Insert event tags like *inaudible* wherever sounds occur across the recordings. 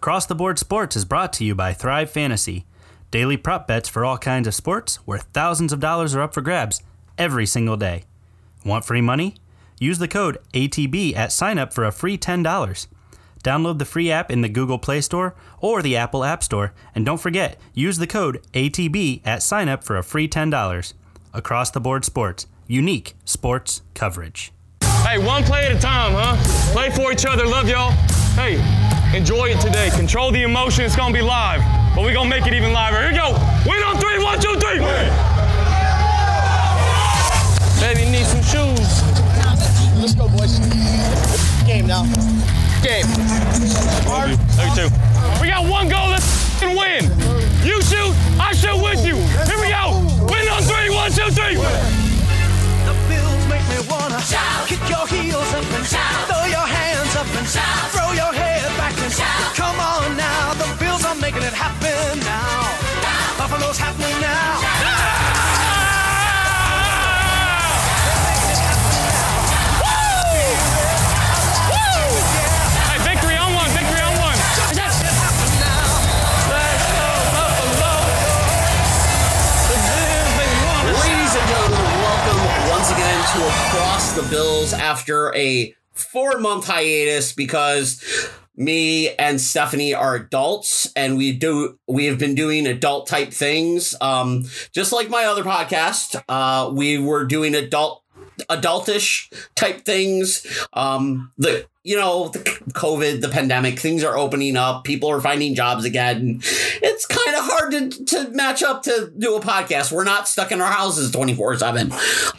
Across the Board Sports is brought to you by Thrive Fantasy. Daily prop bets for all kinds of sports where thousands of dollars are up for grabs every single day. Want free money? Use the code ATB at signup for a free $10. Download the free app in the Google Play Store or the Apple App Store, and don't forget, use the code ATB at signup for a free $10. Across the Board Sports, unique sports coverage. Hey, one play at a time, huh? Play for each other. Love y'all. Hey, enjoy it today. Control the emotion. It's gonna be live, but we're gonna make it even liver. Here we go. Win on three. One, two, three. Baby, you need some shoes. Let's go, boys. Game now. Game. Love you. Love you too. We got one Bills after a four month hiatus because me and Stephanie are adults and we do we have been doing adult type things. Um, just like my other podcast, uh, we were doing adult adultish type things. Um, the you know the COVID, the pandemic, things are opening up. People are finding jobs again. It's kind of hard to to match up to do a podcast. We're not stuck in our houses twenty four seven.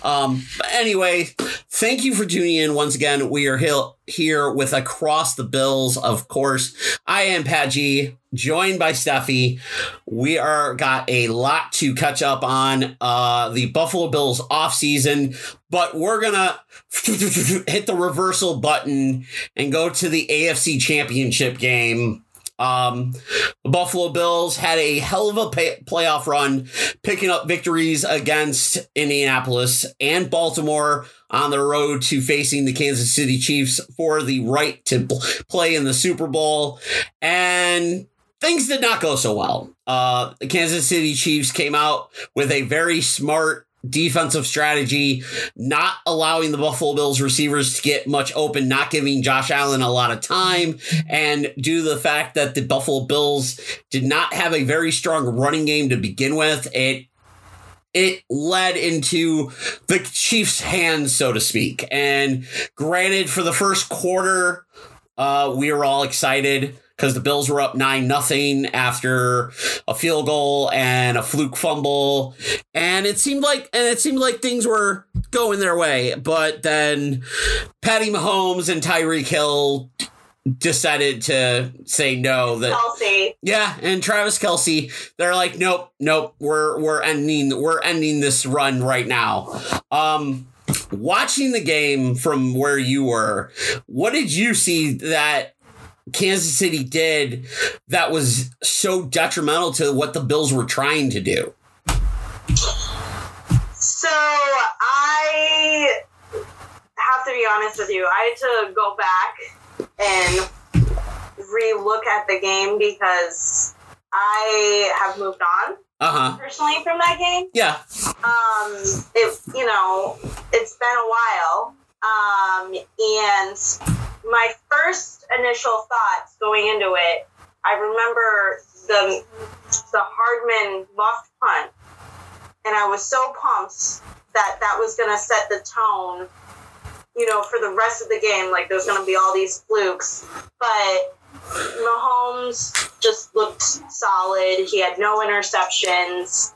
Um, but anyway, thank you for tuning in once again. We are he- here with Across the Bills, of course. I am Pat G, joined by Steffi. We are got a lot to catch up on. Uh, the Buffalo Bills offseason, but we're gonna *laughs* hit the reversal button and go to the AFC Championship game. Um, the Buffalo Bills had a hell of a pay- playoff run, picking up victories against Indianapolis and Baltimore on the road to facing the Kansas City Chiefs for the right to pl- play in the Super Bowl. And things did not go so well. Uh, the Kansas City Chiefs came out with a very smart defensive strategy, not allowing the Buffalo Bills receivers to get much open, not giving Josh Allen a lot of time, and due to the fact that the Buffalo Bills did not have a very strong running game to begin with, it it led into the Chiefs' hands, so to speak. And granted, for the first quarter, uh, we were all excited because the Bills were up nine nothing after a field goal and a fluke fumble, and it seemed like and it seemed like things were going their way. But then Patty Mahomes and Tyreek Hill decided to say no that Kelce. yeah, and Travis Kelce, they're like, nope, nope, we're we're ending we're ending this run right now. Um watching the game from where you were, what did you see that Kansas City did that was so detrimental to what the Bills were trying to do? So I have to be honest with you. I had to go back and re-look at the game because I have moved on Uh-huh. personally from that game. Yeah. Um, it you know it's been a while. Um, and my first initial thoughts going into it, I remember the the Hardman muffed punt, and I was so pumped that that was going to set the tone, you know, for the rest of the game. Like there's going to be all these flukes, but Mahomes just looked solid. He had no interceptions.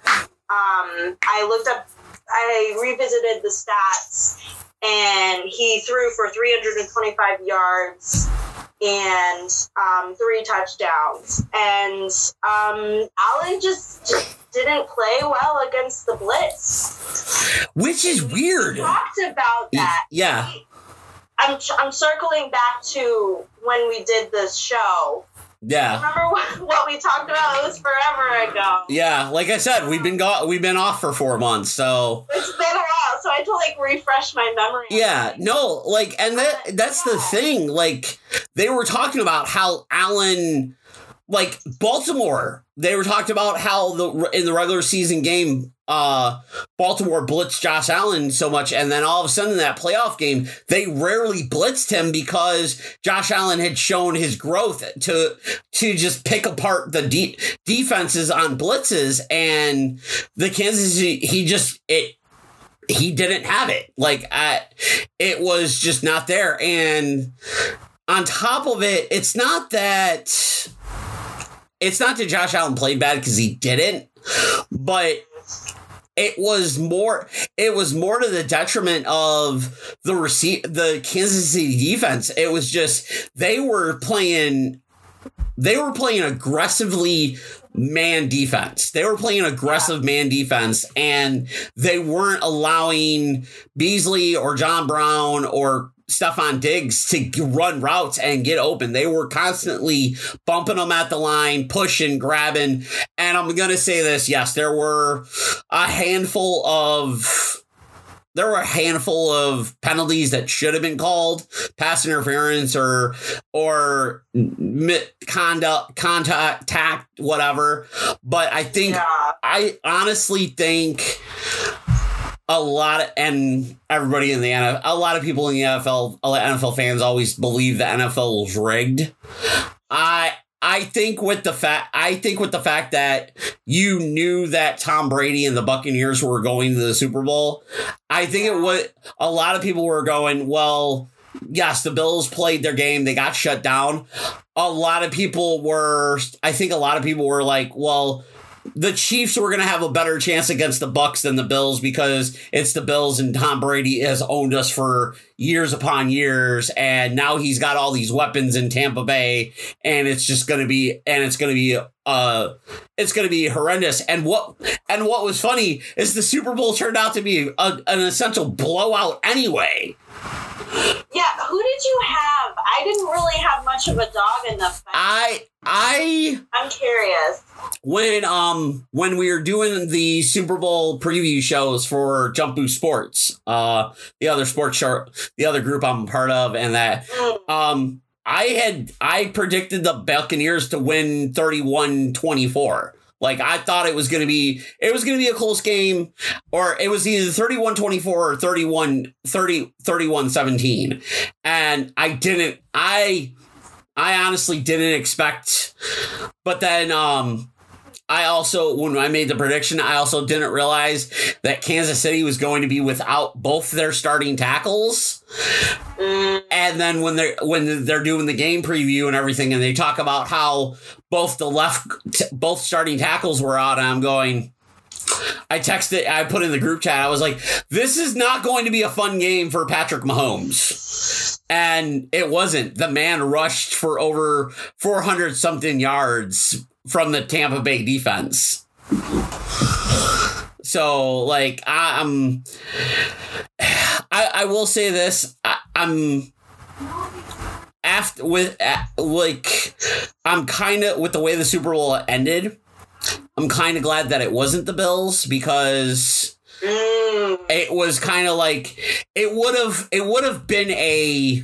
Um, I looked up, I revisited the stats, and he threw for 325 yards and um, three touchdowns. And um, Allen just didn't play well against the blitz. Which is weird. We talked about that. Yeah. I'm, I'm circling back to when we did this show. Yeah. Remember what, what we talked about? It was forever ago. Yeah, like I said, we've been go- we've been off for 4 months, so It's been like refresh my memory. Yeah, no, like, and that that's the thing. Like, they were talking about how Allen, like Baltimore, they were talking about how the in the regular season game, uh, Baltimore blitzed Josh Allen so much, and then all of a sudden in that playoff game, they rarely blitzed him because Josh Allen had shown his growth to to just pick apart the de- defenses on blitzes, and the Kansas City, he just it he didn't have it. Like I, it was just not there. And on top of it, it's not that it's not that Josh Allen played bad because he didn't, but it was more it was more to the detriment of the receive the Kansas City defense. It was just they were playing they were playing aggressively man defense. They were playing aggressive man defense and they weren't allowing Beasley or John Brown or Stefon Diggs to run routes and get open. They were constantly bumping them at the line, pushing, grabbing. And I'm going to say this yes, there were a handful of there were a handful of penalties that should have been called pass interference or or conduct contact tact whatever but i think Yeah. i honestly think a lot of, and everybody in the NFL, a lot of people in the NFL, a lot of NFL fans always believe the NFL is rigged. I I think with the fact I think with the fact that you knew that Tom Brady and the Buccaneers were going to the Super Bowl, I think it was a lot of people were going, well, yes, the Bills played their game, they got shut down. A lot of people were I think a lot of people were like, well, the Chiefs were going to have a better chance against the Bucs than the Bills because it's the Bills and Tom Brady has owned us for years upon years and now he's got all these weapons in Tampa Bay and it's just going to be and it's going to be uh it's going to be horrendous and what and what was funny is the Super Bowl turned out to be a, an essential blowout anyway. Yeah, who did you have? I didn't really have much of a dog in the fight. I I I'm curious. when um when we were doing the Super Bowl preview shows for Jump Sports, uh the other sports show, the other group I'm part of, and that Mm, um I had I predicted the Buccaneers to win 31-24. Like I thought it was going to be it was going to be a close game or it was either 31-24 or 31 30 31-17. And I didn't I I honestly didn't expect but then um I also when I made the prediction I also didn't realize that Kansas City was going to be without both their starting tackles. mm, And then when they're when they're doing the game preview and everything, and they talk about how both the left, both starting tackles were out, and I'm going. I texted, I put in the group chat. I was like, "This is not going to be a fun game for Patrick Mahomes," and it wasn't. The man rushed for over 400 something yards from the Tampa Bay defense. So, like, I, I'm. I, I will say this. I, I'm after with like I'm kind of with the way the Super Bowl ended. I'm kind of glad that it wasn't the Bills because mm, it was kind of like it would have it would have been a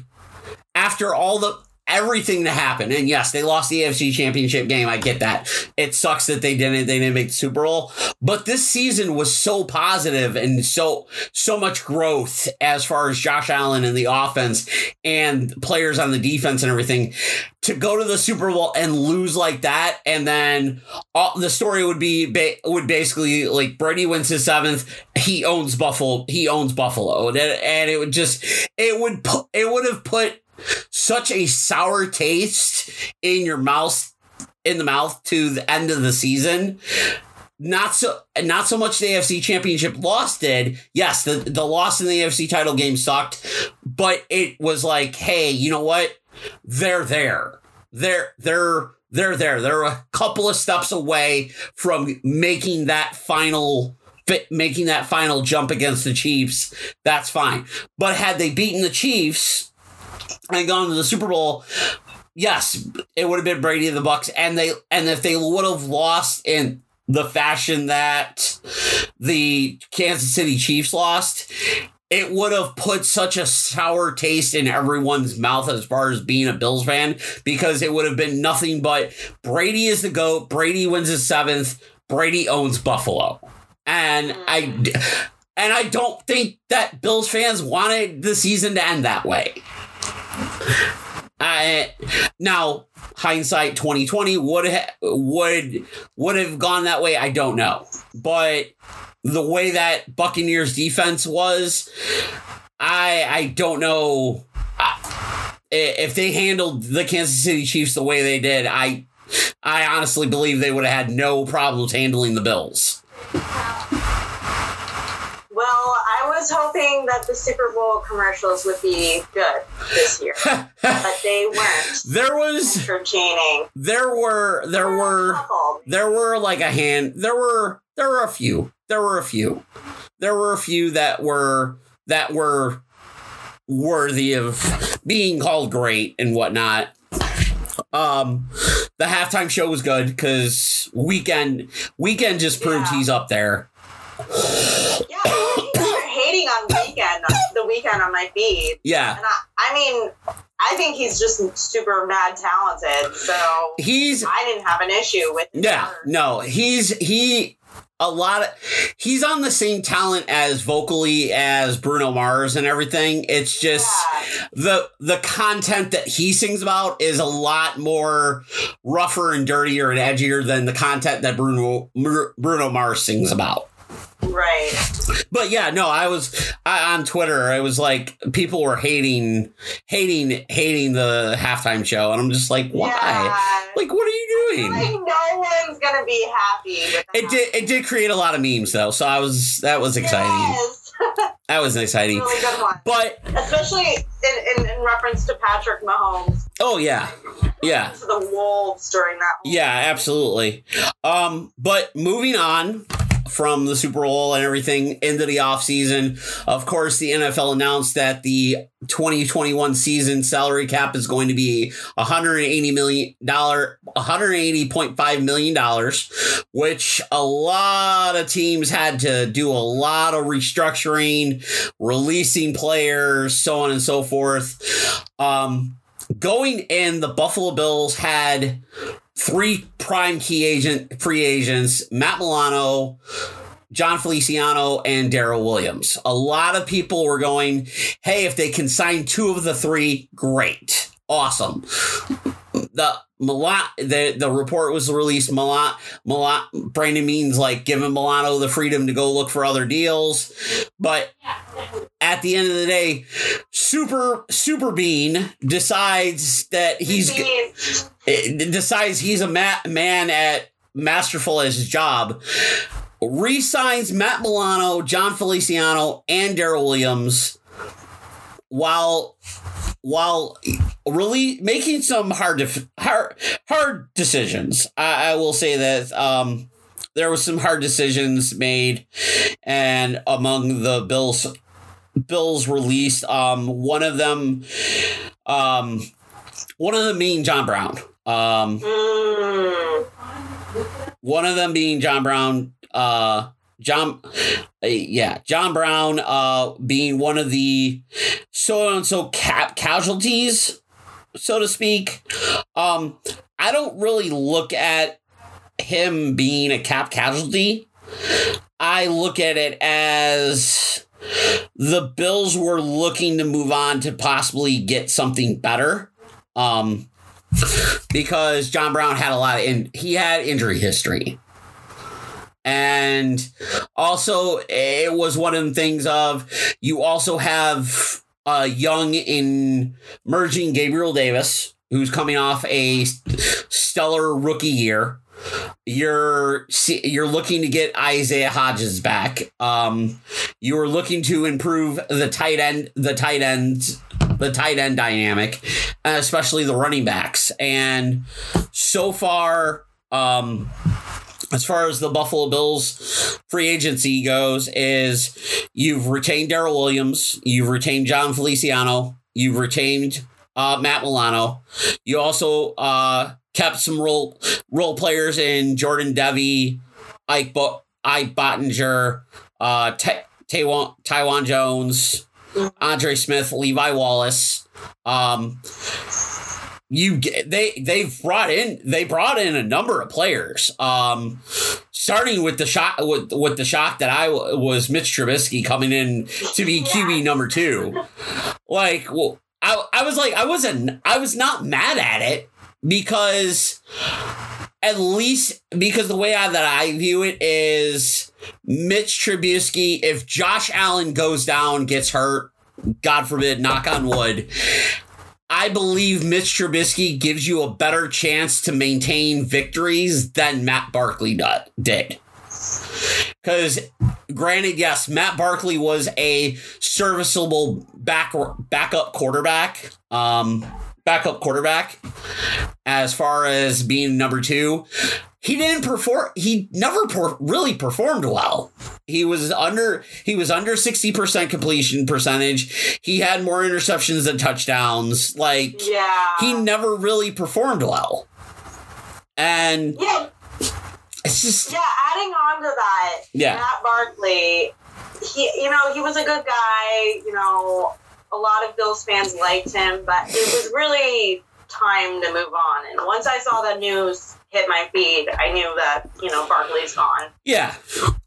after all the everything that happened and yes they lost the AFC championship game. I get that. It sucks that they didn't they didn't make the Super Bowl. But this season was so positive and so so much growth as far as Josh Allen and the offense and players on the defense and everything to go to the Super Bowl and lose like that. And then all, the story would be would basically like Brady wins his seventh. He owns Buffalo he owns Buffalo. And, and it would just it would it would have put such a sour taste in your mouth in the mouth to the end of the season not so not so much the AFC championship loss did. Yes, the, the loss in the AFC title game sucked, but it was like, hey, you know what? They're there. They're they're they're there. They're a couple of steps away from making that final making that final jump against the Chiefs. That's fine. But had they beaten the Chiefs and gone to the Super Bowl, yes, it would have been Brady and the Bucs, and they and if they would have lost in the fashion that the Kansas City Chiefs lost, it would have put such a sour taste in everyone's mouth as far as being a Bills fan because it would have been nothing but Brady is the GOAT, Brady wins his seventh, Brady owns Buffalo. And I mm. and I don't think that Bills fans wanted the season to end that way. *laughs* I now hindsight 2020 would ha- would would have gone that way. I don't know, but the way that Buccaneers defense was, I I don't know I- if they handled the Kansas City Chiefs the way they did. I I honestly believe they would have had no problems handling the Bills. Was hoping that the Super Bowl commercials would be good this year, *laughs* but they weren't. There was Entertaining. there were there were there were like a hand there were there were a few there were a few there were a few that were that were worthy of being called great and whatnot um the halftime show was good because Weeknd Weeknd just proved Yeah. he's up there Yeah, you guys are hating on Weeknd, the Weeknd on my feed, yeah and I, I mean, I think he's just super mad talented. So he's I didn't have an issue with. Yeah, no, he's he a lot of he's on the same talent as vocally as Bruno Mars and everything. It's just Yeah. the the content that he sings about is a lot more rougher and dirtier and edgier than the content that Bruno Bruno Mars sings about. Right. But yeah, no, I was I, on Twitter. It was like people were hating, hating, hating the halftime show, and I'm just like, why? Yeah. Like, what are you doing? Like no one's gonna be happy It did. It did create a lot of memes though, so I was that was exciting. Yes. *laughs* That was exciting. really good one. But Especially in, in, in reference to Patrick Mahomes oh yeah, yeah, to the Wolves during that. yeah, absolutely. Um, but moving on from the Super Bowl and everything into the offseason, of course, the NFL announced that the 2021 season salary cap is going to be 180 million dollar 180.5 million dollars which a lot of teams had to do a lot of restructuring releasing players so on and so forth. Um going in the buffalo bills had three prime key agent free agents matt milano Jon Feliciano and Daryl Williams. A lot of people were going, hey, if they can sign two of the three, great. Awesome. The Milan, the, the report was released. Milan, Milan, Brandon Beane's like giving Milano the freedom to go look for other deals. But at the end of the day, Super Super Bean decides that he's it eh, decides he's a ma- man at masterful at his job, re-signs Matt Milano, Jon Feliciano, and Daryl Williams, while while really making some hard def- hard hard decisions. I, I will say that um, there was some hard decisions made, and among the Bills Bills released, um, one of them, um, one of them being John Brown. Um, Mm. one of them being John Brown, uh, John, uh, yeah, John Brown, uh, being one of the so and so cap casualties, so to speak. Um, I don't really look at him being a cap casualty. I look at it as the Bills were looking to move on to possibly get something better. Um, because John Brown had a lot of in, he had injury history. And also it was one of the things of you also have a young in merging Gabriel Davis who's coming off a stellar rookie year. You're you're looking to get Isaiah Hodgins back. Um, you are looking to improve the tight end, the tight end, the tight end dynamic, especially the running backs. And so far, um, as far as the Buffalo Bills free agency goes, is you've retained Daryl Williams, you've retained Jon Feliciano, you've retained uh, Matt Milano. You also uh, kept some role role players in Jordan Devey, Ike, Bo- Ike Boettger, uh, Te- Taiwan, Taiwan Jones, Andre Smith, Levi Wallace. Um, you get they they've brought in they brought in a number of players. Um, starting with the shot with with the shock that I w- was Mitch Trubisky coming in to be *laughs* QB number two. Like, well, I I was like I wasn't I was not mad at it because at least because the way I, that I view it is Mitch Trubisky. If Josh Allen goes down, gets hurt, God forbid, knock on wood. I believe Mitch Trubisky gives you a better chance to maintain victories than Matt Barkley did. Because, granted, yes, Matt Barkley was a serviceable back backup quarterback. Um, backup quarterback as far as being number two. He didn't perform. He never per- really performed well. He was under. He was under sixty percent completion percentage. He had more interceptions than touchdowns. Like Yeah. he never really performed well. And yeah, it's just yeah. Adding on to that, Yeah. Matt Barkley, he, you know, he was a good guy. You know, a lot of Bills fans liked him, but it was really time to move on. And once I saw the news hit my feed, I knew that you know Barkley's gone. yeah.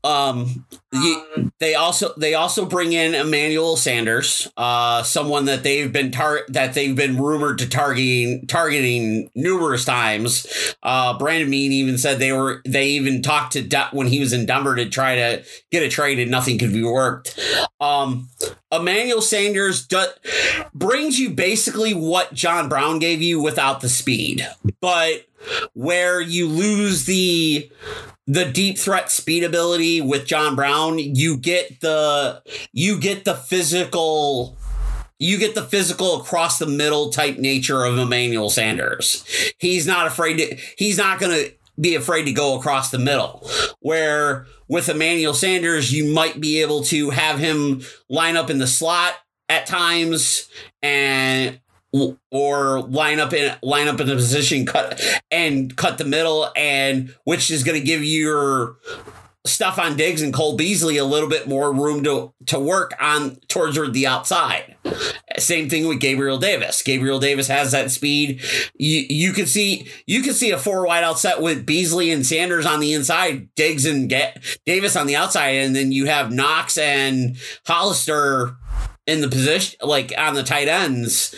Um, Um, they also they also bring in Emmanuel Sanders, uh, someone that they've been tar- that they've been rumored to targeting targeting numerous times. Uh, Brandon Beane even said they were they even talked to De- when he was in Denver to try to get a trade and nothing could be worked. Um, Emmanuel Sanders do- brings you basically what John Brown gave you without the speed, but where you lose the the deep threat speed ability with John Brown, you get the you get the physical you get the physical across the middle type nature of Emmanuel Sanders. He's not afraid to he's not going to be afraid to go across the middle. Where with Emmanuel Sanders, you might be able to have him line up in the slot at times and or line up in line up in the position cut and cut the middle and which is going to give your Stefon Diggs and Cole Beasley a little bit more room to to work on towards the outside. Same thing with Gabriel Davis. Gabriel Davis has that speed. You you can see you can see a four wide out set with Beasley and Sanders on the inside, Diggs and Ga- Davis on the outside, and then you have Knox and Hollister in the position like on the tight ends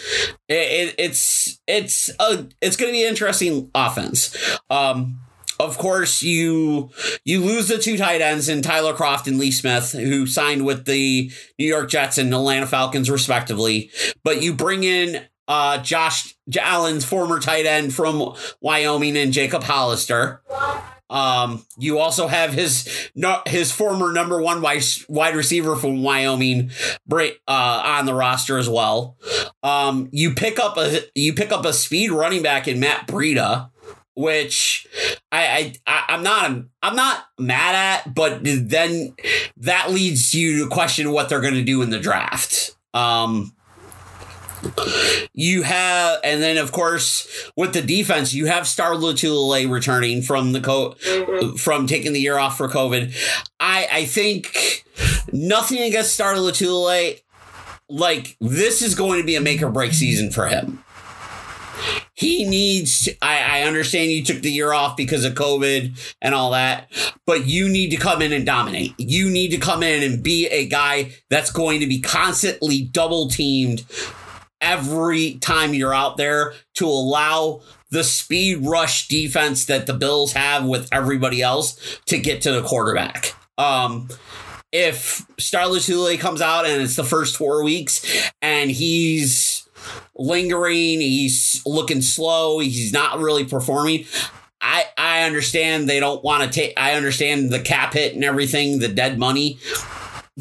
it, it, it's it's a it's going to be an interesting offense. Um of course you you lose the two tight ends in Tyler Kroft and Lee Smith who signed with the New York Jets and Atlanta Falcons respectively. But you bring in uh Josh Allen's former tight end from Wyoming and Jacob Hollister um, you also have his his former number one wide, receiver from Wyoming, uh, on the roster as well. Um, you pick up a you pick up a speed running back in Matt Breida, which I, I I'm not I'm not mad at, but then that leads you to question what they're going to do in the draft. Um, you have, and then of course with the defense, you have Star Lotulelei returning from the co mm-hmm. from taking the year off for COVID. I I think nothing against Star Lotulelei. Like this is going to be a make or break season for him. He needs. To, I I understand you took the year off because of COVID and all that, but you need to come in and dominate. You need to come in and be a guy that's going to be constantly double teamed every time you're out there to allow the speed rush defense that the Bills have with everybody else to get to the quarterback. Um, if Star Lotulelei comes out and it's the first four weeks and he's lingering, he's looking slow, he's not really performing. I, I understand they don't want to take I understand the cap hit and everything, the dead money.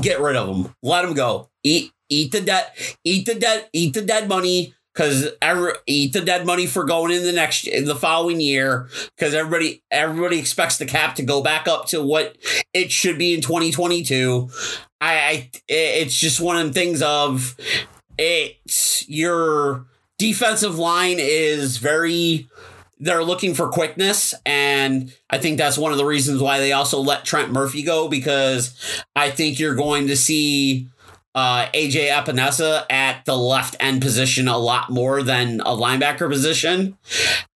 Get rid of him. Let him go. Eat eat the dead eat the dead eat the dead money because every eat the dead money for going in the next in the following year because everybody everybody expects the cap to go back up to what it should be in 2022 i, I it's just one of them things of it's your defensive line is very they're looking for quickness, and I think that's one of the reasons why they also let Trent Murphy go because I think you're going to see uh, AJ Epenesa at the left end position a lot more than a linebacker position,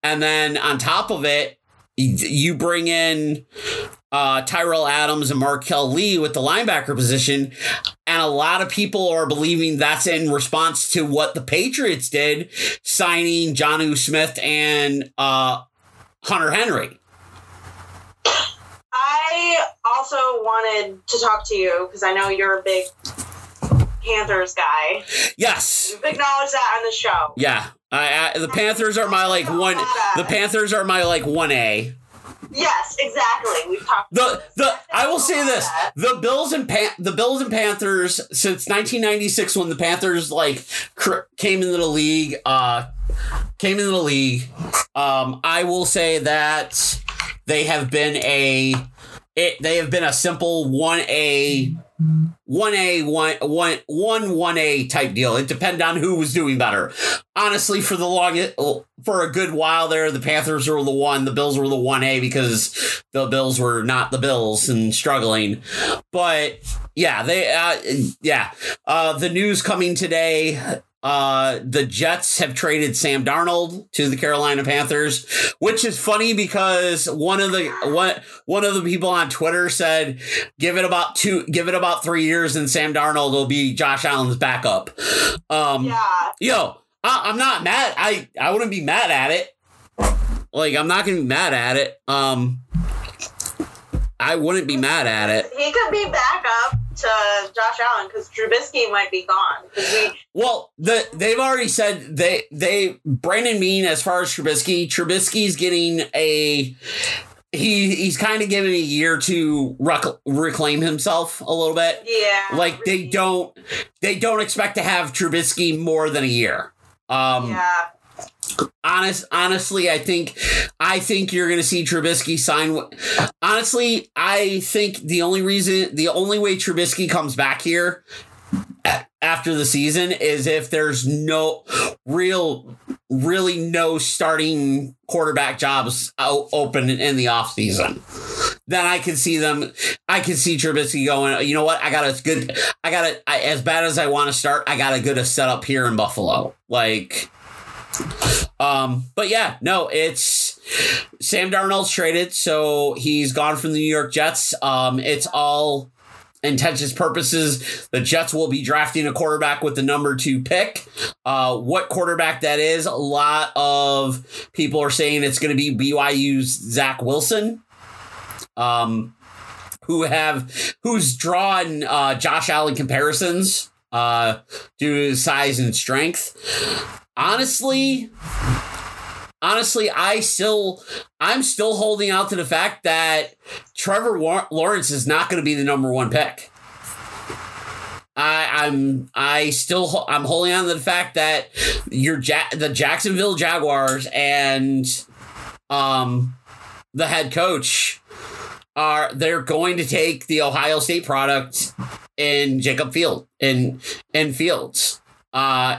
and then on top of it, you bring in uh, Tyrell Adams and Marquel Lee with the linebacker position. And a lot of people are believing that's in response to what the Patriots did, signing Jonnu Smith and uh, Hunter Henry. I also wanted to talk to you because I know you're a big Panthers guy. Yes. You've acknowledged that on the show. Yeah. I, I, the Panthers are my like one. The Panthers are my like one A. Yes, exactly. We've talked. The the I will say this: the Bills and Pan- the Bills and Panthers since 1996, when the Panthers like cr- came into the league, uh, came into the league. Um, I will say that they have been a it, they have been a simple one A one A one one one one A type deal. It depended on who was doing better. Honestly, for the longest for a good while there, the Panthers were the one, the Bills were the one A because the Bills were not the Bills and struggling. But yeah, they uh, yeah. Uh, the news coming today uh, the Jets have traded Sam Darnold to the Carolina Panthers, which is funny because one of the one one of the people on Twitter said, "Give it about two, give it about three years, and Sam Darnold will be Josh Allen's backup." Um, Yeah. yo, I, I'm not mad. I I wouldn't be mad at it. Like I'm not gonna be mad at it. Um, I wouldn't be mad at it. He could be backup to Josh Allen because Trubisky might be gone. We Well, the they've already said they they Brandon Beane as far as Trubisky, Trubisky's getting a he he's kind of given a year to rec- reclaim himself a little bit. yeah. Like they don't they don't expect to have Trubisky more than a year. Um Yeah. Honest honestly i think i think you're gonna see trubisky sign honestly i think the only reason the only way trubisky comes back here after the season is if there's no real really no starting quarterback jobs out open in the offseason then i can see them i can see trubisky going you know what i got a good i got a I, as bad as i want to start i got a good a setup here in buffalo like um, but yeah, no, it's Sam Darnold's traded, so he's gone from the New York Jets. Um, it's all intentions purposes. The Jets will be drafting a quarterback with the number two pick. Uh, what quarterback that is? A lot of people are saying it's going to be BYU's Zach Wilson. Um, who have who's drawn uh, Josh Allen comparisons uh, due to his size and strength. Honestly honestly i still i'm still holding out to the fact that trevor lawrence is not going to be the number one pick. I, I'm I still I'm holding on to the fact that your ja- the Jacksonville Jaguars and um the head coach are they're going to take the Ohio State product in Jacob Field in in Fields. Uh.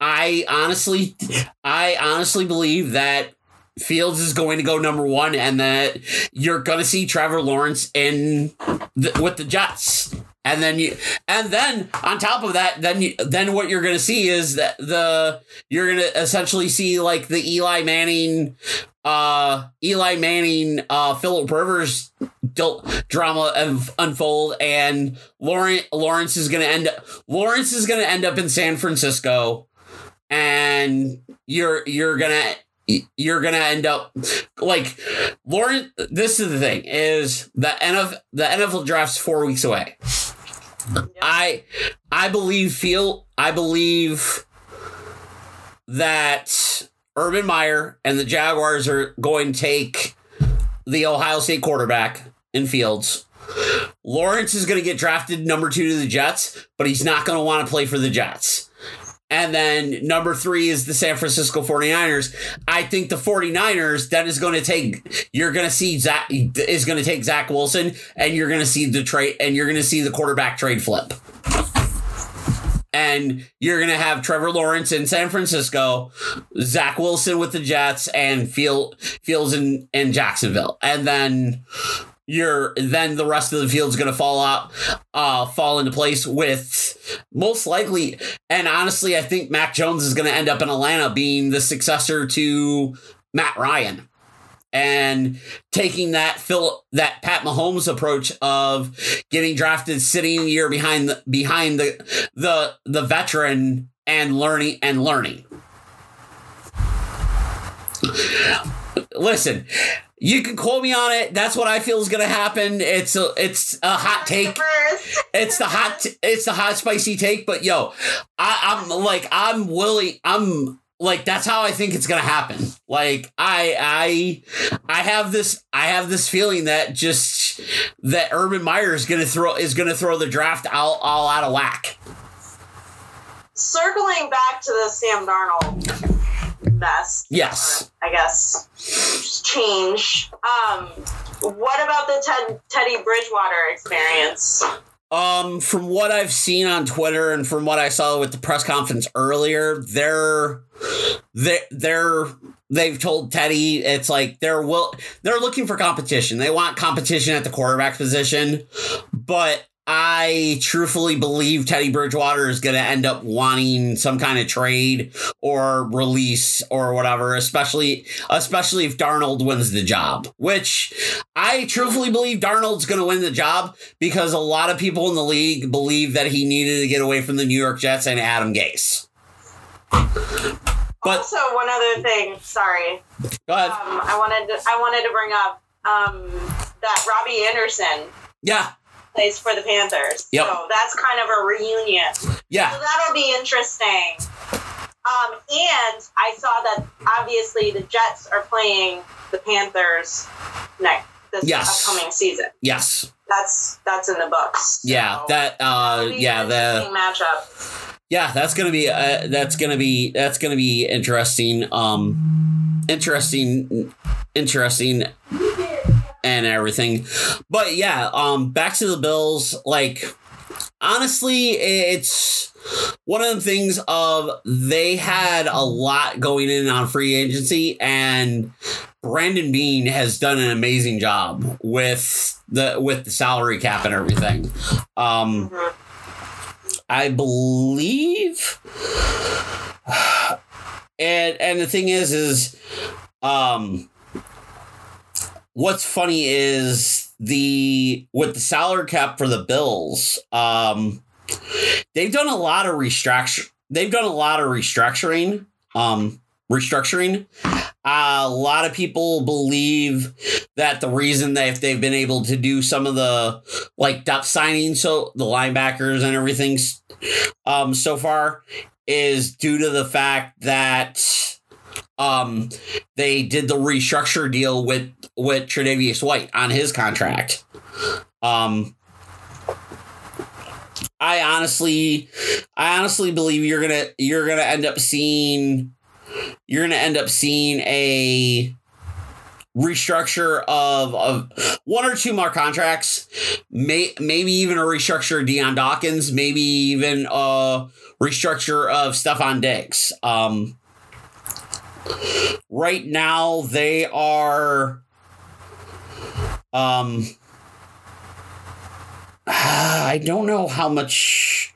I honestly, I honestly believe that Fields is going to go number one, and that you're going to see Trevor Lawrence in the, with the Jets. And then you, and then on top of that, then you, then what you're going to see is that the you're going to essentially see like the Eli Manning, uh, Eli Manning, uh, Philip Rivers drama un- unfold, and Lawrence Lawrence is going to end up Lawrence is to end up in San Francisco, and you're you're gonna you're gonna end up like Lawrence. This is the thing: is the NFL the NFL draft's four weeks away. I I believe feel I believe that Urban Meyer and the Jaguars are going to take the Ohio State quarterback in Fields. Lawrence is going to get drafted number two to the Jets, but he's not going to want to play for the Jets. And then number three is the San Francisco 49ers. I think the 49ers that is going to take, you're going to see Zach, is going to take Zach Wilson and you're going to see the trade, and you're going to see the quarterback trade flip. and you're gonna have Trevor Lawrence in San Francisco, Zach Wilson with the Jets, and Field Fields in, in Jacksonville, and then you're then the rest of the field's gonna fall out, uh, fall into place with most likely, and honestly, I think Mac Jones is gonna end up in Atlanta being the successor to Matt Ryan and taking that Phil that Pat Mahomes approach of getting drafted sitting a year behind the behind the the the veteran and learning and learning. Listen, you can quote me on it. That's what I feel is going to happen. It's a it's a hot take. It's the hot t- it's the hot spicy take, but yo, I, I'm like I'm willing I'm like that's how I think it's gonna happen. Like I I I have this I have this feeling that just that Urban Meyer is gonna throw is gonna throw the draft all, all out of whack. Circling back to the Sam Darnold Yes. or, I guess just change. Um, what about the Ted, Teddy Bridgewater experience? Um, from what I've seen on Twitter and from what I saw with the press conference earlier, they're they they're they've told Teddy it's like they're will they're looking for competition. They want competition at the quarterback position, but I truthfully believe Teddy Bridgewater is going to end up wanting some kind of trade or release or whatever, especially especially if Darnold wins the job. Which I truthfully believe Darnold's going to win the job because a lot of people in the league believe that he needed to get away from the New York Jets and Adam Gase. But also, one other thing. Sorry, go ahead. um, I wanted to, I wanted to bring up um, that Robbie Anderson Yeah, plays for the Panthers. Yep. So that's kind of a reunion. So yeah, that'll be interesting. Um, and I saw that obviously the Jets are playing the Panthers next this Yes. upcoming season. yes, That's that's in the books. So yeah. That uh, yeah, the matchup. Yeah, that's gonna be uh, that's gonna be that's gonna be interesting. Um, interesting, interesting, and everything. But yeah, um, back to the Bills. Like, honestly, it's one of the things of they had a lot going in on free agency, and Brandon Beane has done an amazing job with the with the salary cap and everything. Um. I believe. *sighs* And and the thing is, is um, what's funny is the with the salary cap for the Bills, um, they've done a lot of restructure. They've done a lot of restructuring. Um, restructuring. Uh, a lot of people believe that the reason that they've been able to do some of the like depth signings, so the linebackers and everything, um, so far, is due to the fact that um they did the restructure deal with with Tre'Davious White on his contract. Um, I honestly, I honestly believe you're gonna you're gonna end up seeing you're gonna end up seeing a restructure of of one or two more contracts, may maybe even a restructure of Dion Dawkins, maybe even a restructure of Stefon Diggs. Um, right now they are um *sighs* I don't know how much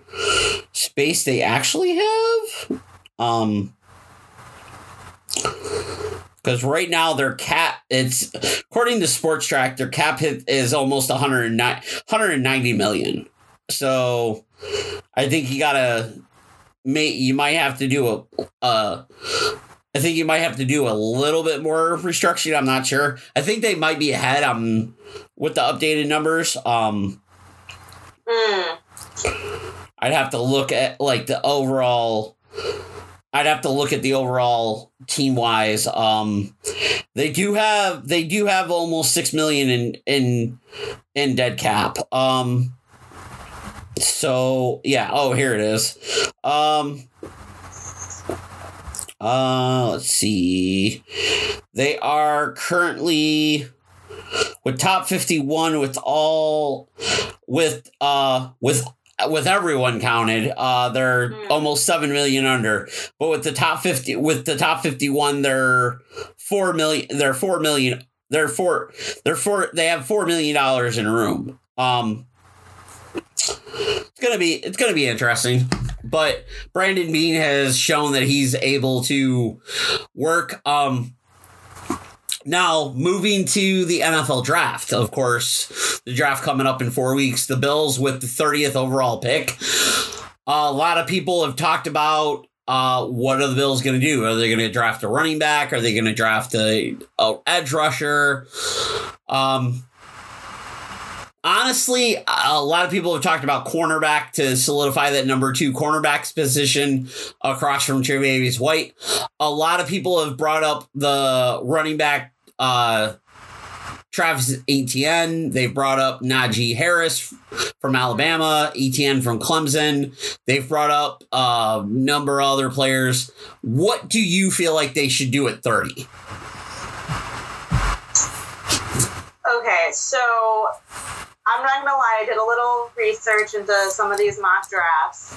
space they actually have. Um because right now their cap it's according to Spotrac their cap hit is almost 109 190 million so i think you gotta you might have to do a uh i think you might have to do a little bit more restructuring i'm not sure i think they might be ahead um with the updated numbers um Mm. I'd have to look at like the overall. I'd have to look at the overall team wise. Um, they do have they do have almost six million in in in dead cap. Um, so yeah. Oh, here it is. Um. Uh, let's see. They are currently with top 51 with all with uh with with everyone counted, uh, they're almost seven million under. But with the top fifty, with the top fifty-one, they're four million. They're four million. They're four. They're four. They have four million dollars in a room. Um, it's gonna be it's gonna be interesting. But Brandon Beane has shown that he's able to work. Um, now, moving to the NFL draft, of course, the draft coming up in four weeks. The Bills with the 30th overall pick. a lot of people have talked about uh, what are the Bills going to do? Are they going to draft a running back? Are they going to draft a, a edge rusher? Um, honestly, a lot of people have talked about cornerback to solidify that number two cornerback's position across from Tre'Davious White. A lot of people have brought up the running back, uh, Travis Etienne. They've brought up Najee Harris from Alabama, Etienne from Clemson. They've brought up a number of other players. What do you feel like they should do at 30? Okay, so I'm not gonna lie, I did a little research into some of these mock drafts.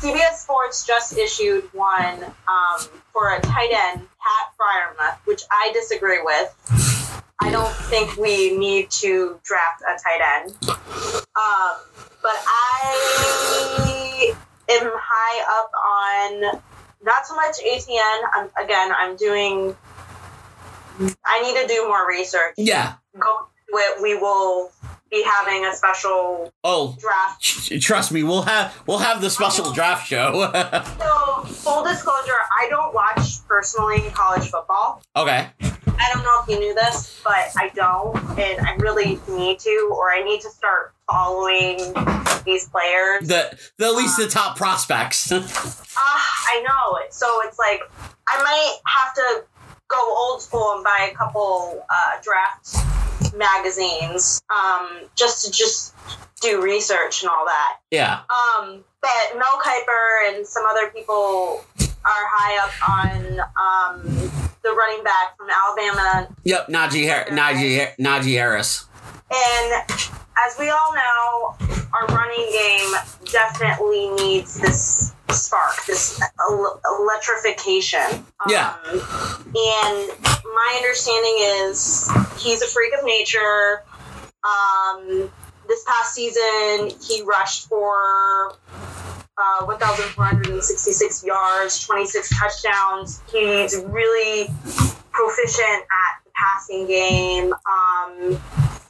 CBS Sports just issued one um, for a tight end, Pat Freiermuth, which I disagree with. I don't think we need to draft a tight end. Um, but I am high up on not so much Etienne. I'm, again, I'm doing. I need to do more research. Yeah. Go to it. We will be having a special Oh, draft. trust me, we'll have we'll have the special draft show. *laughs* So, full disclosure, I don't watch personally college football. okay. I don't know if you knew this, but I don't, and I really need to, or I need to start following these players. The, the at least the top prospects. *laughs* Ah, I know. So it's like I might have to go old school and buy a couple uh, draft magazines um, just to just do research and all that. yeah. Um, but Mel Kiper and some other people are high up on um, the running back from Alabama. Yep. Najee Har- Najee Najee Harris. And as we all know, our running game definitely needs this spark, this el- electrification. Yeah. Um, and my understanding is he's a freak of nature. Um, this past season, he rushed for uh, 1,466 yards, 26 touchdowns. He's really proficient at the passing game. Um,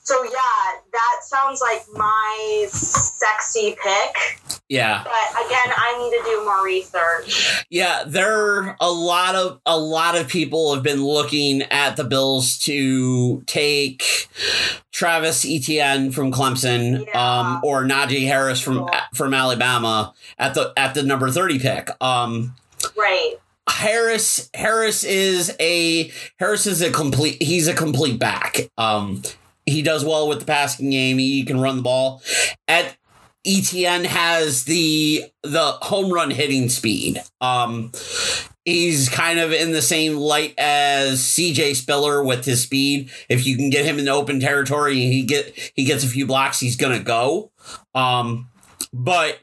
so yeah, that sounds like my sexy pick. Yeah. But again, I need to do more research. Yeah, there are a lot of a lot of people have been looking at the Bills to take Travis Etienne from Clemson, Yeah. um, or Najee Harris from Cool. from Alabama at the at the number thirty pick. Um, Right. Harris Harris is a Harris is a complete he's a complete back. Um he does well with the passing game. He can run the ball. At Etienne has the the home run hitting speed. Um he's kind of in the same light as CJ Spiller with his speed. If you can get him in the open territory he get he gets a few blocks, he's gonna go. Um but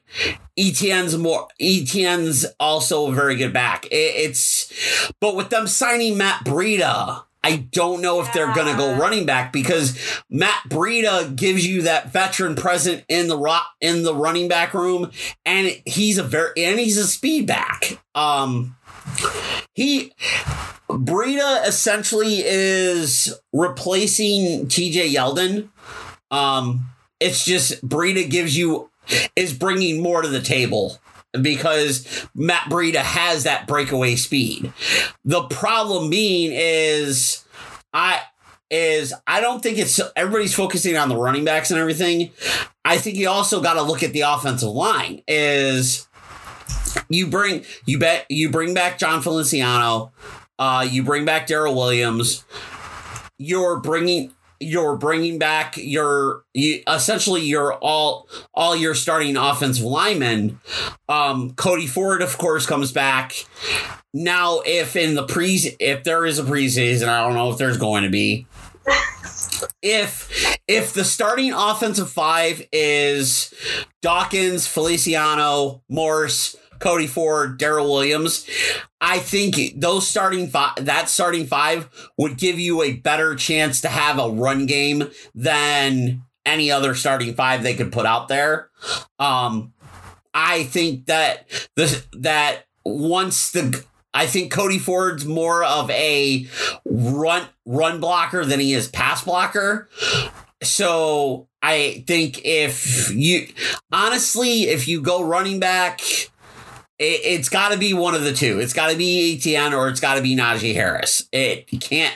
Etienne's more Etienne's also a very good back. It, it's but with them signing Matt Breida, I don't know if they're gonna go running back because Matt Breida gives you that veteran present in the rock in the running back room, and he's a very and he's a speed back. Um, he Breida essentially is replacing TJ Yeldon. Um, it's just Breida gives you is bringing more to the table because Matt Breida has that breakaway speed. The problem being is I is I don't think it's everybody's focusing on the running backs and everything. I think you also got to look at the offensive line. Is you bring you bet you bring back Jon Feliciano, uh, you bring back Daryl Williams. You're bringing you're bringing back your you, essentially your all all your starting offensive linemen. Um, Cody Ford, of course, comes back. Now, if in the pre if there is a preseason, I don't know if there's going to be. If if the starting offensive five is Dawkins, Feliciano, Morse, Cody Ford, Daryl Williams, I think those starting five, that starting five would give you a better chance to have a run game than any other starting five they could put out there. Um, I think that the that once the I think Cody Ford's more of a run run blocker than he is pass blocker. So I think if you honestly, if you go running back, it, has got to be one of the two. It's got to be Etienne or it's got to be Najee Harris. It can't.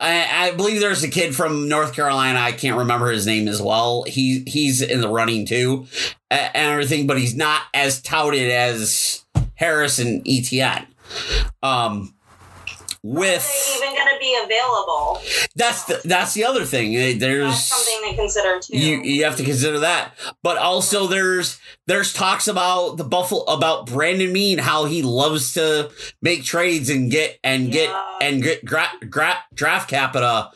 I, I, believe there's a kid from North Carolina. I can't remember his name as well. He he's in the running too, and everything, but he's not as touted as Harris and Etienne. Um, with even going to be available. That's the that's the other thing. Eh, there's that's something to consider too. You you have to consider that, but also there's there's talks about the Buffalo about Brandon Beane how he loves to make trades and get and yeah. get and get gra- gra- draft capita.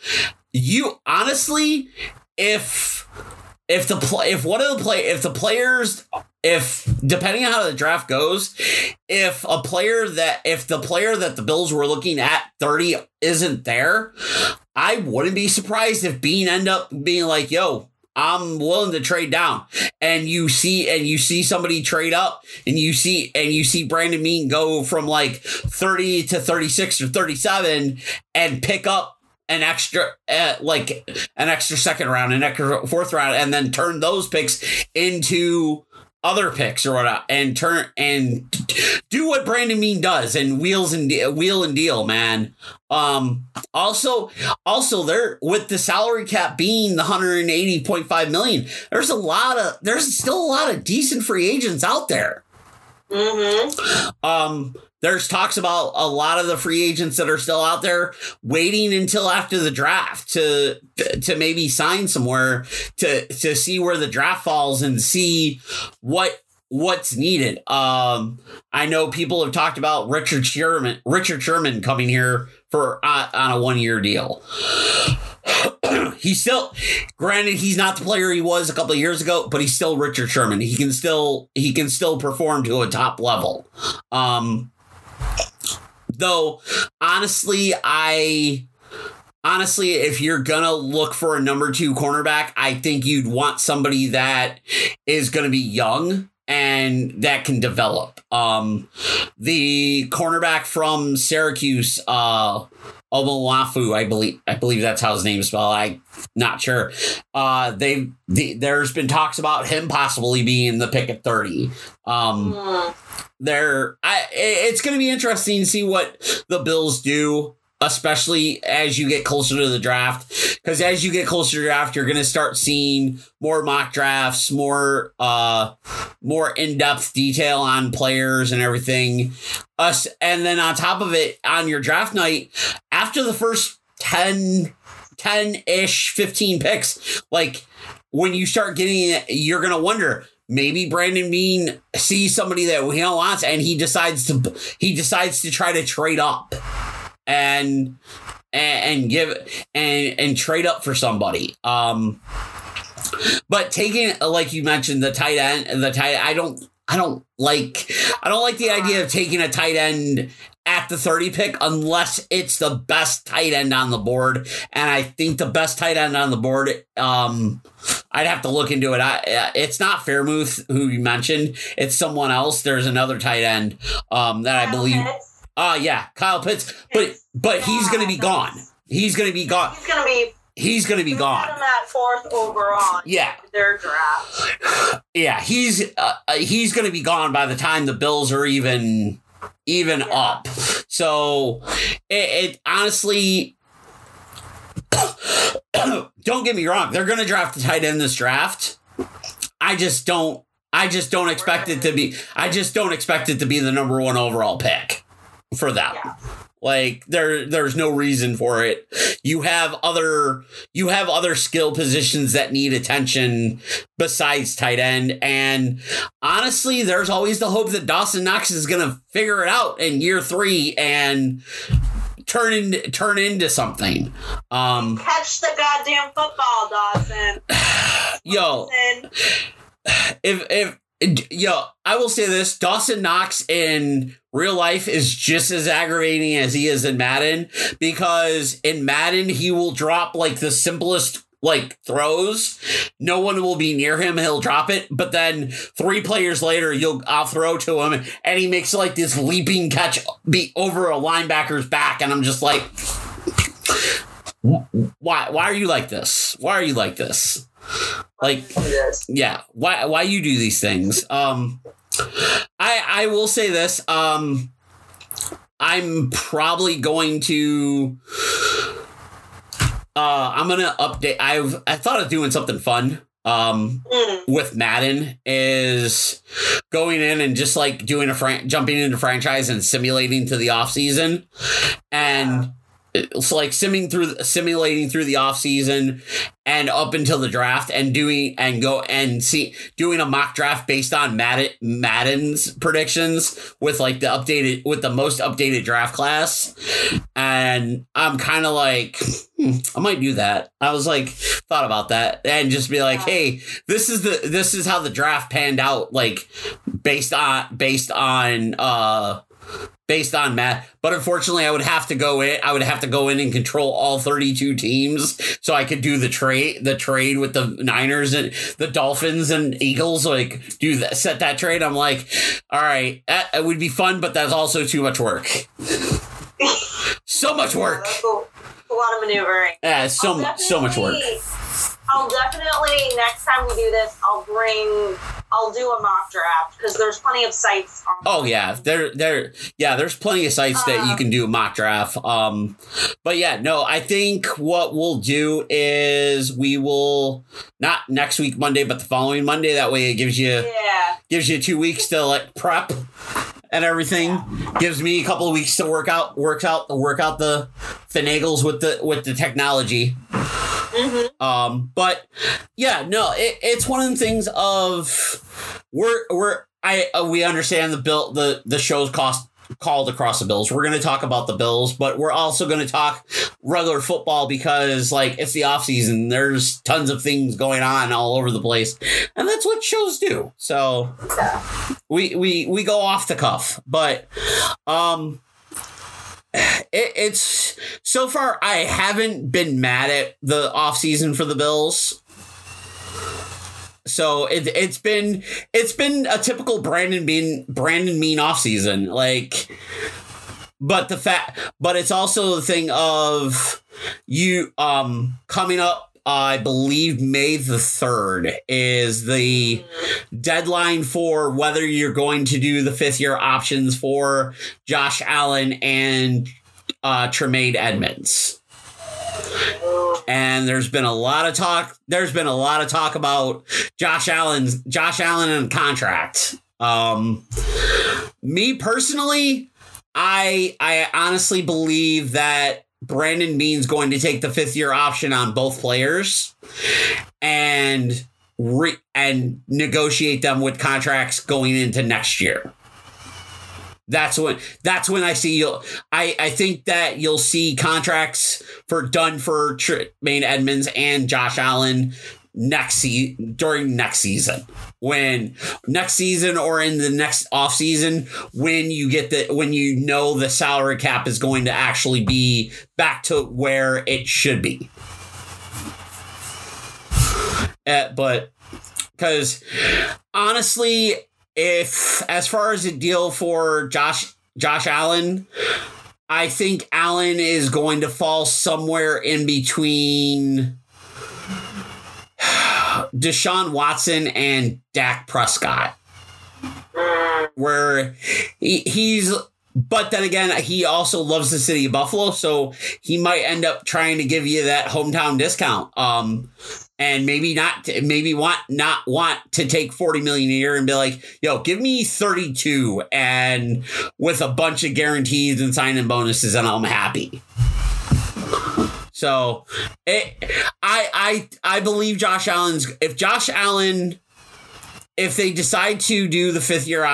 You honestly, if if the play if one of the play if the players if depending on how the draft goes, if a player that if the player that the Bills were looking at 30 isn't there, I wouldn't be surprised if Beane end up being like, yo, I'm willing to trade down. And you see and you see somebody trade up and you see and you see Brandon Beane go from like 30 to 36 or 37 and pick up an extra uh, like an extra second round, an extra fourth round and then turn those picks into other picks or whatnot and turn and do what Brandon Beane does and wheels and de- wheel and deal, man. Um, also, also there with the salary cap being the 180.5 million, there's a lot of there's still a lot of decent free agents out there. Mm-hmm. Um, there's talks about a lot of the free agents that are still out there waiting until after the draft to to maybe sign somewhere to to see where the draft falls and see what what's needed. Um, I know people have talked about Richard Sherman Richard Sherman coming here for uh, on a one year deal. *clears throat* he's still granted he's not the player he was a couple of years ago but he's still richard sherman he can still he can still perform to a top level um Though, honestly, I honestly, if you're gonna look for a number two cornerback, I think you'd want somebody that is gonna be young and that can develop. Um, the cornerback from Syracuse, uh, Omolafu, I believe, I believe that's how his name is spelled. I'm not sure. Uh, they, the, there's been talks about him possibly being the pick at 30. Um, mm. there, I, it's going to be interesting to see what the Bills do especially as you get closer to the draft. Because as you get closer to draft, you're going to start seeing more mock drafts, more uh, more in depth detail on players and everything. Us, and then on top of it, on your draft night, after the first 10 10 ish, 15 picks, like when you start getting it, you're going to wonder maybe Brandon Beane sees somebody that he wants and he decides to he decides to try to trade up and and, give and and trade up for somebody. Um, but taking like you mentioned the tight end, the tight I don't I don't like I don't like the idea of taking a tight end at the 30 pick unless it's the best tight end on the board. And I think the best tight end on the board, um, I'd have to look into it. I, it's not Freiermuth who you mentioned. It's someone else. There's another tight end um, that I believe. Uh yeah, Kyle Pitts. But but he's gonna be gone. He's gonna be gone. He's gonna be he's going to be gone. At fourth overall. Yeah, their draft. Yeah, he's uh, uh he's going to be gone by the time the Bills are even even yeah. up. So it, it honestly. *coughs* don't get me wrong; they're going to draft the tight end this draft. I just don't. I just don't expect it to be. I just don't expect it to be the number one overall pick for them. Yeah. Like there there's no reason for it. You have other you have other skill positions that need attention besides tight end and honestly there's always the hope that Dawson Knox is going to figure it out in year 3 and turn in, turn into something. Um, Catch the goddamn football, Dawson. *sighs* yo, Dawson. *sighs* if if yo, I will say this: Dawson Knox in real life is just as aggravating as he is in Madden because in Madden he will drop like the simplest like throws. No one will be near him. He'll drop it, but then three players later, you'll I'll throw to him, and he makes like this leaping catch be over a linebacker's back, and I'm just like. Why? Why are you like this? Why are you like this? Like, yeah why why you do these things um i i will say this um i'm probably going to uh i'm gonna update i've i thought of doing something fun um Mm. with madden is going in and just like doing a fran- jumping into franchise and simulating to the off season and it's like simming through simulating through the off season and up until the draft and doing and go and see doing a mock draft based on Madden, Madden's predictions with like the updated with the most updated draft class and I'm kind of like hmm, I might do that. I was like thought about that and just be like, "Hey, this is the this is how the draft panned out like based on based on uh based on math. But unfortunately, I would have to go in. I would have to go in and control all 32 teams, so I could do the trade, the trade with the Niners and the Dolphins and Eagles. Like do that, set that trade. I'm like, all right, that, that would be fun, but that's also too much work. *laughs* so much work. A, lot of maneuvering. Yeah, so so much work. I'll definitely next time we do this, I'll bring, I'll do a mock draft because there's plenty of sites. On Oh yeah, there there yeah, there's plenty of sites that you can do a mock draft. Um but yeah, no, I think what we'll do is we will not next week Monday, but the following Monday. That way it gives you Yeah, gives you two weeks to like prep and everything. Gives me a couple of weeks to work out work out work out the finagles with the with the technology. Um, but yeah, no, it, it's one of the things of we're we're I uh, we understand the bill the the show's cost called across the bills. We're going to talk about the bills, but we're also going to talk regular football because like it's the off season. There's tons of things going on all over the place, and that's what shows do. So we we we go off the cuff, but um it, it's so far I haven't been mad at the off season for the Bills. So it it's been it's been a typical Brandon Beane Brandon Beane off season like but the fact but it's also the thing of you um coming up I believe May the 3rd is the deadline for whether you're going to do the fifth year options for Josh Allen and uh, Tremaine Edmunds. And there's been a lot of talk. There's been a lot of talk about Josh Allen's Josh Allen and contract. Um, me personally, I I honestly believe that Brandon Beane's going to take the fifth year option on both players, and re- and negotiate them with contracts going into next year. That's when that's when I see you'll I I think that you'll see contracts for done for Tremaine Edmunds and Josh Allen next se- during next season. When next season or in the next off season when you get the when you know the salary cap is going to actually be back to where it should be. Uh, but because honestly if as far as a deal for Josh Josh Allen, I think Allen is going to fall somewhere in between *sighs* Deshaun Watson and Dak Prescott. Where he, he's but then again, he also loves the city of Buffalo, so he might end up trying to give you that hometown discount. Um, and maybe not, maybe want not want to take forty million a year and be like, "Yo, give me thirty two, and with a bunch of guarantees and signing bonuses, and I'm happy." So, it, I I I believe Josh Allen's. If Josh Allen, if they decide to do the fifth year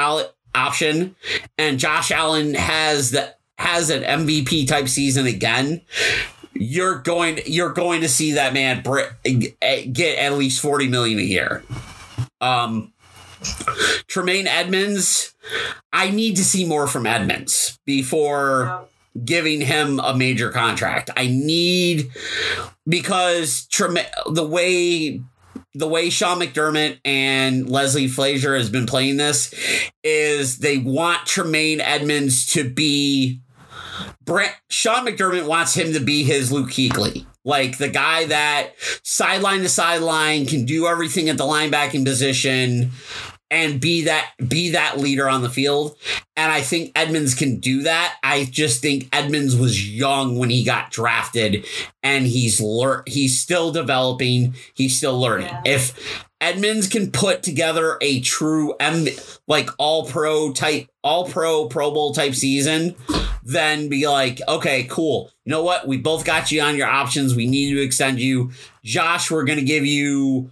option, and Josh Allen has the has an MVP type season again, you're going you're going to see that man br- get at least 40 million a year. Um Tremaine Edmunds, I need to see more from Edmunds before giving him a major contract. I need because Tremaine, the way the way Sean McDermott and Leslie Frazier has been playing this is they want Tremaine Edmunds to be Brent Sean McDermott wants him to be his Luke Kuechly. Like the guy that sideline to sideline can do everything at the linebacking position and be that be that leader on the field. And I think Edmunds can do that. I just think Edmunds was young when he got drafted and he's lear- he's still developing, he's still learning. Yeah. If Edmunds can put together a true M like all pro type all pro pro bowl type season, then be like, okay, cool. You know what? We both got you on your options. We need to extend you. Josh, we're gonna give you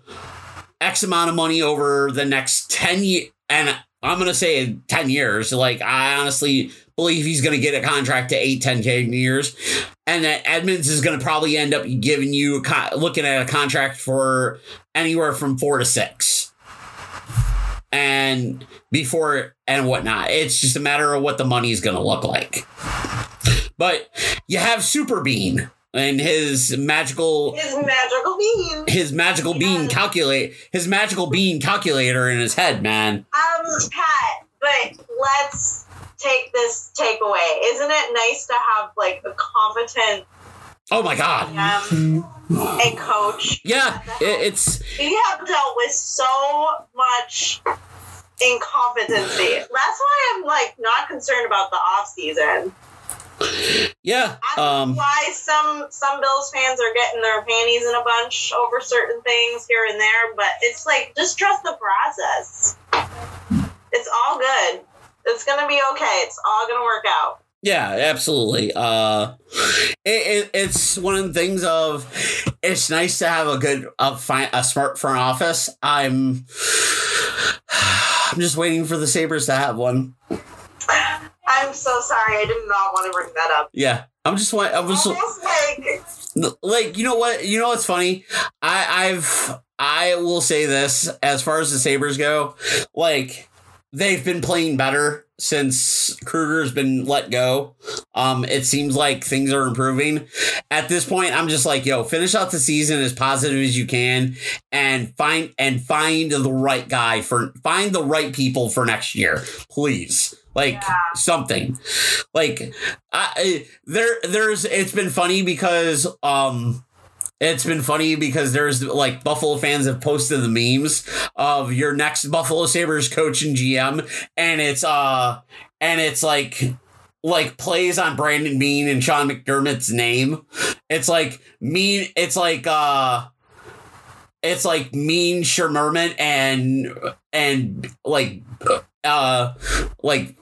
X amount of money over the next 10 years. And I'm going to say 10 years. Like, I honestly believe he's going to get a contract to 8, 10, 10 years. And that Edmunds is going to probably end up giving you, looking at a contract for anywhere from four to six. And before and whatnot. It's just a matter of what the money is going to look like. But you have Super Bean and his magical his magical bean his magical yes. bean calculate his magical bean calculator in his head man um pat but let's take this takeaway isn't it nice to have like a competent oh my god um, a coach yeah it, it's we have dealt with so much incompetency that's why i'm like not concerned about the off season yeah. Um, why some some Bills fans are getting their panties in a bunch over certain things here and there, but it's like just trust the process. It's all good. It's gonna be okay. It's all gonna work out. Yeah, absolutely. Uh, it, it, it's one of the things of it's nice to have a good a, fine, a smart front office. I'm *sighs* I'm just waiting for the Sabres to have one. I'm so sorry. I did not want to bring that up. Yeah, I'm just want. I was like, like you know what? You know what's funny? I I've I will say this as far as the Sabres go, like they've been playing better since Krueger's been let go. Um, it seems like things are improving. At this point, I'm just like, yo, finish out the season as positive as you can and find and find the right guy for find the right people for next year, please like yeah. something like I, there there's it's been funny because um it's been funny because there's like Buffalo fans have posted the memes of your next Buffalo Sabres coach and GM and it's uh and it's like like plays on Brandon Beane and Sean McDermott's name. It's like mean it's like uh it's like mean Shermerman and and like uh like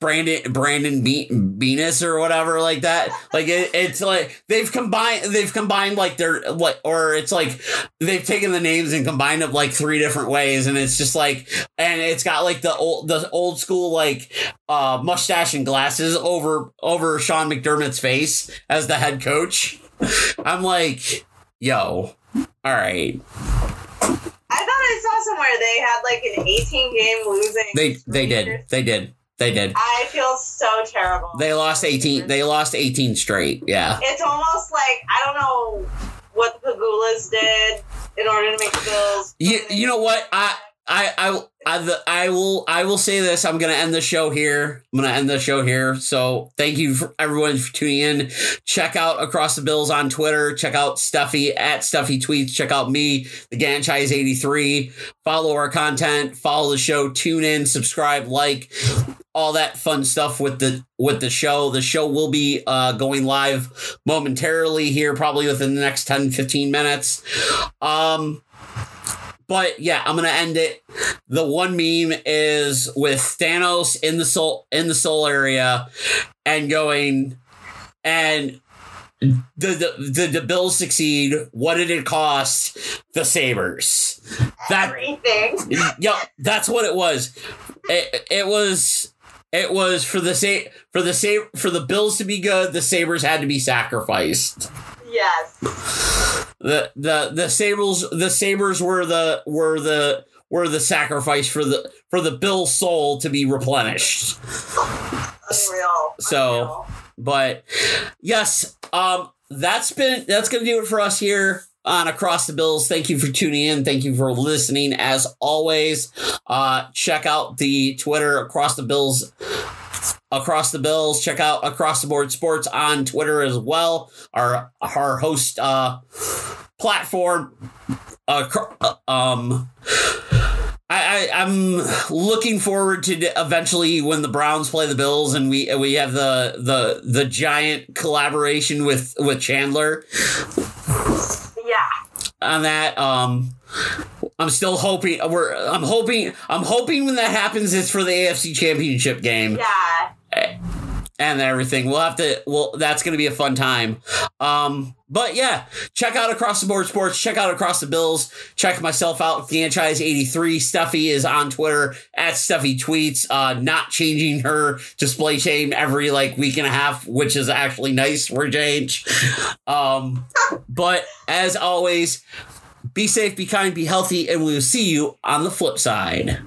Brandon Brandon Be- Venus or whatever like that. Like it, it's like they've combined they've combined like their like or it's like they've taken the names and combined them like three different ways and it's just like and it's got like the old the old school like uh mustache and glasses over over Sean McDermott's face as the head coach. I'm like, yo, all right. I thought I saw somewhere they had like an 18 game losing. They they did. They did. They did. I feel so terrible. They lost 18. They lost 18 straight. Yeah. It's almost like I don't know what the Pegulas did in order to make the Bills. You, you know what? I I I I, the, I will I will say this. I'm gonna end the show here. I'm gonna end the show here. So thank you for everyone for tuning in. Check out Across the Bills on Twitter. Check out Stuffy at Stuffy Tweets. Check out me, the Ganchise 83. Follow our content. Follow the show. Tune in. Subscribe. Like all that fun stuff with the with the show. The show will be uh, going live momentarily here, probably within the next 10, 15 minutes. Um but yeah, I'm gonna end it. The one meme is with Thanos in the soul in the soul area and going and the the, the, the Bills succeed. What did it cost the Sabres? That, Everything. *laughs* Yeah, that's what it was. It, it was It was for the sa- for the sa- for the Bills to be good, the Sabres had to be sacrificed. Yes. The the the Sabres the Sabres were the were the were the sacrifice for the for the Bill soul to be replenished. Unreal. So- Unreal. But yes, um, that's been that's gonna do it for us here on Across the Bills. Thank you for tuning in. Thank you for listening. As always, uh, check out the Twitter Across the Bills. Across the Bills, check out Across the Board Sports on Twitter as well. Our our host uh, platform. Uh, uh, um, I, I I'm looking forward to eventually when the Browns play the Bills and we we have the the the giant collaboration with with Chandler Yeah. on that. Um, I'm still hoping we're I'm hoping I'm hoping when that happens it's for the AFC Championship game Yeah. And everything. We'll have to. Well, that's going to be a fun time. Um, but yeah, check out across the board sports. Check out across the bills. Check myself out. Franchise eighty three. Stuffy is on Twitter at Stuffy tweets. Uh, not changing her display shame every like week and a half, which is actually nice for change. Um, but as always, be safe, be kind, be healthy, and we will see you on the flip side.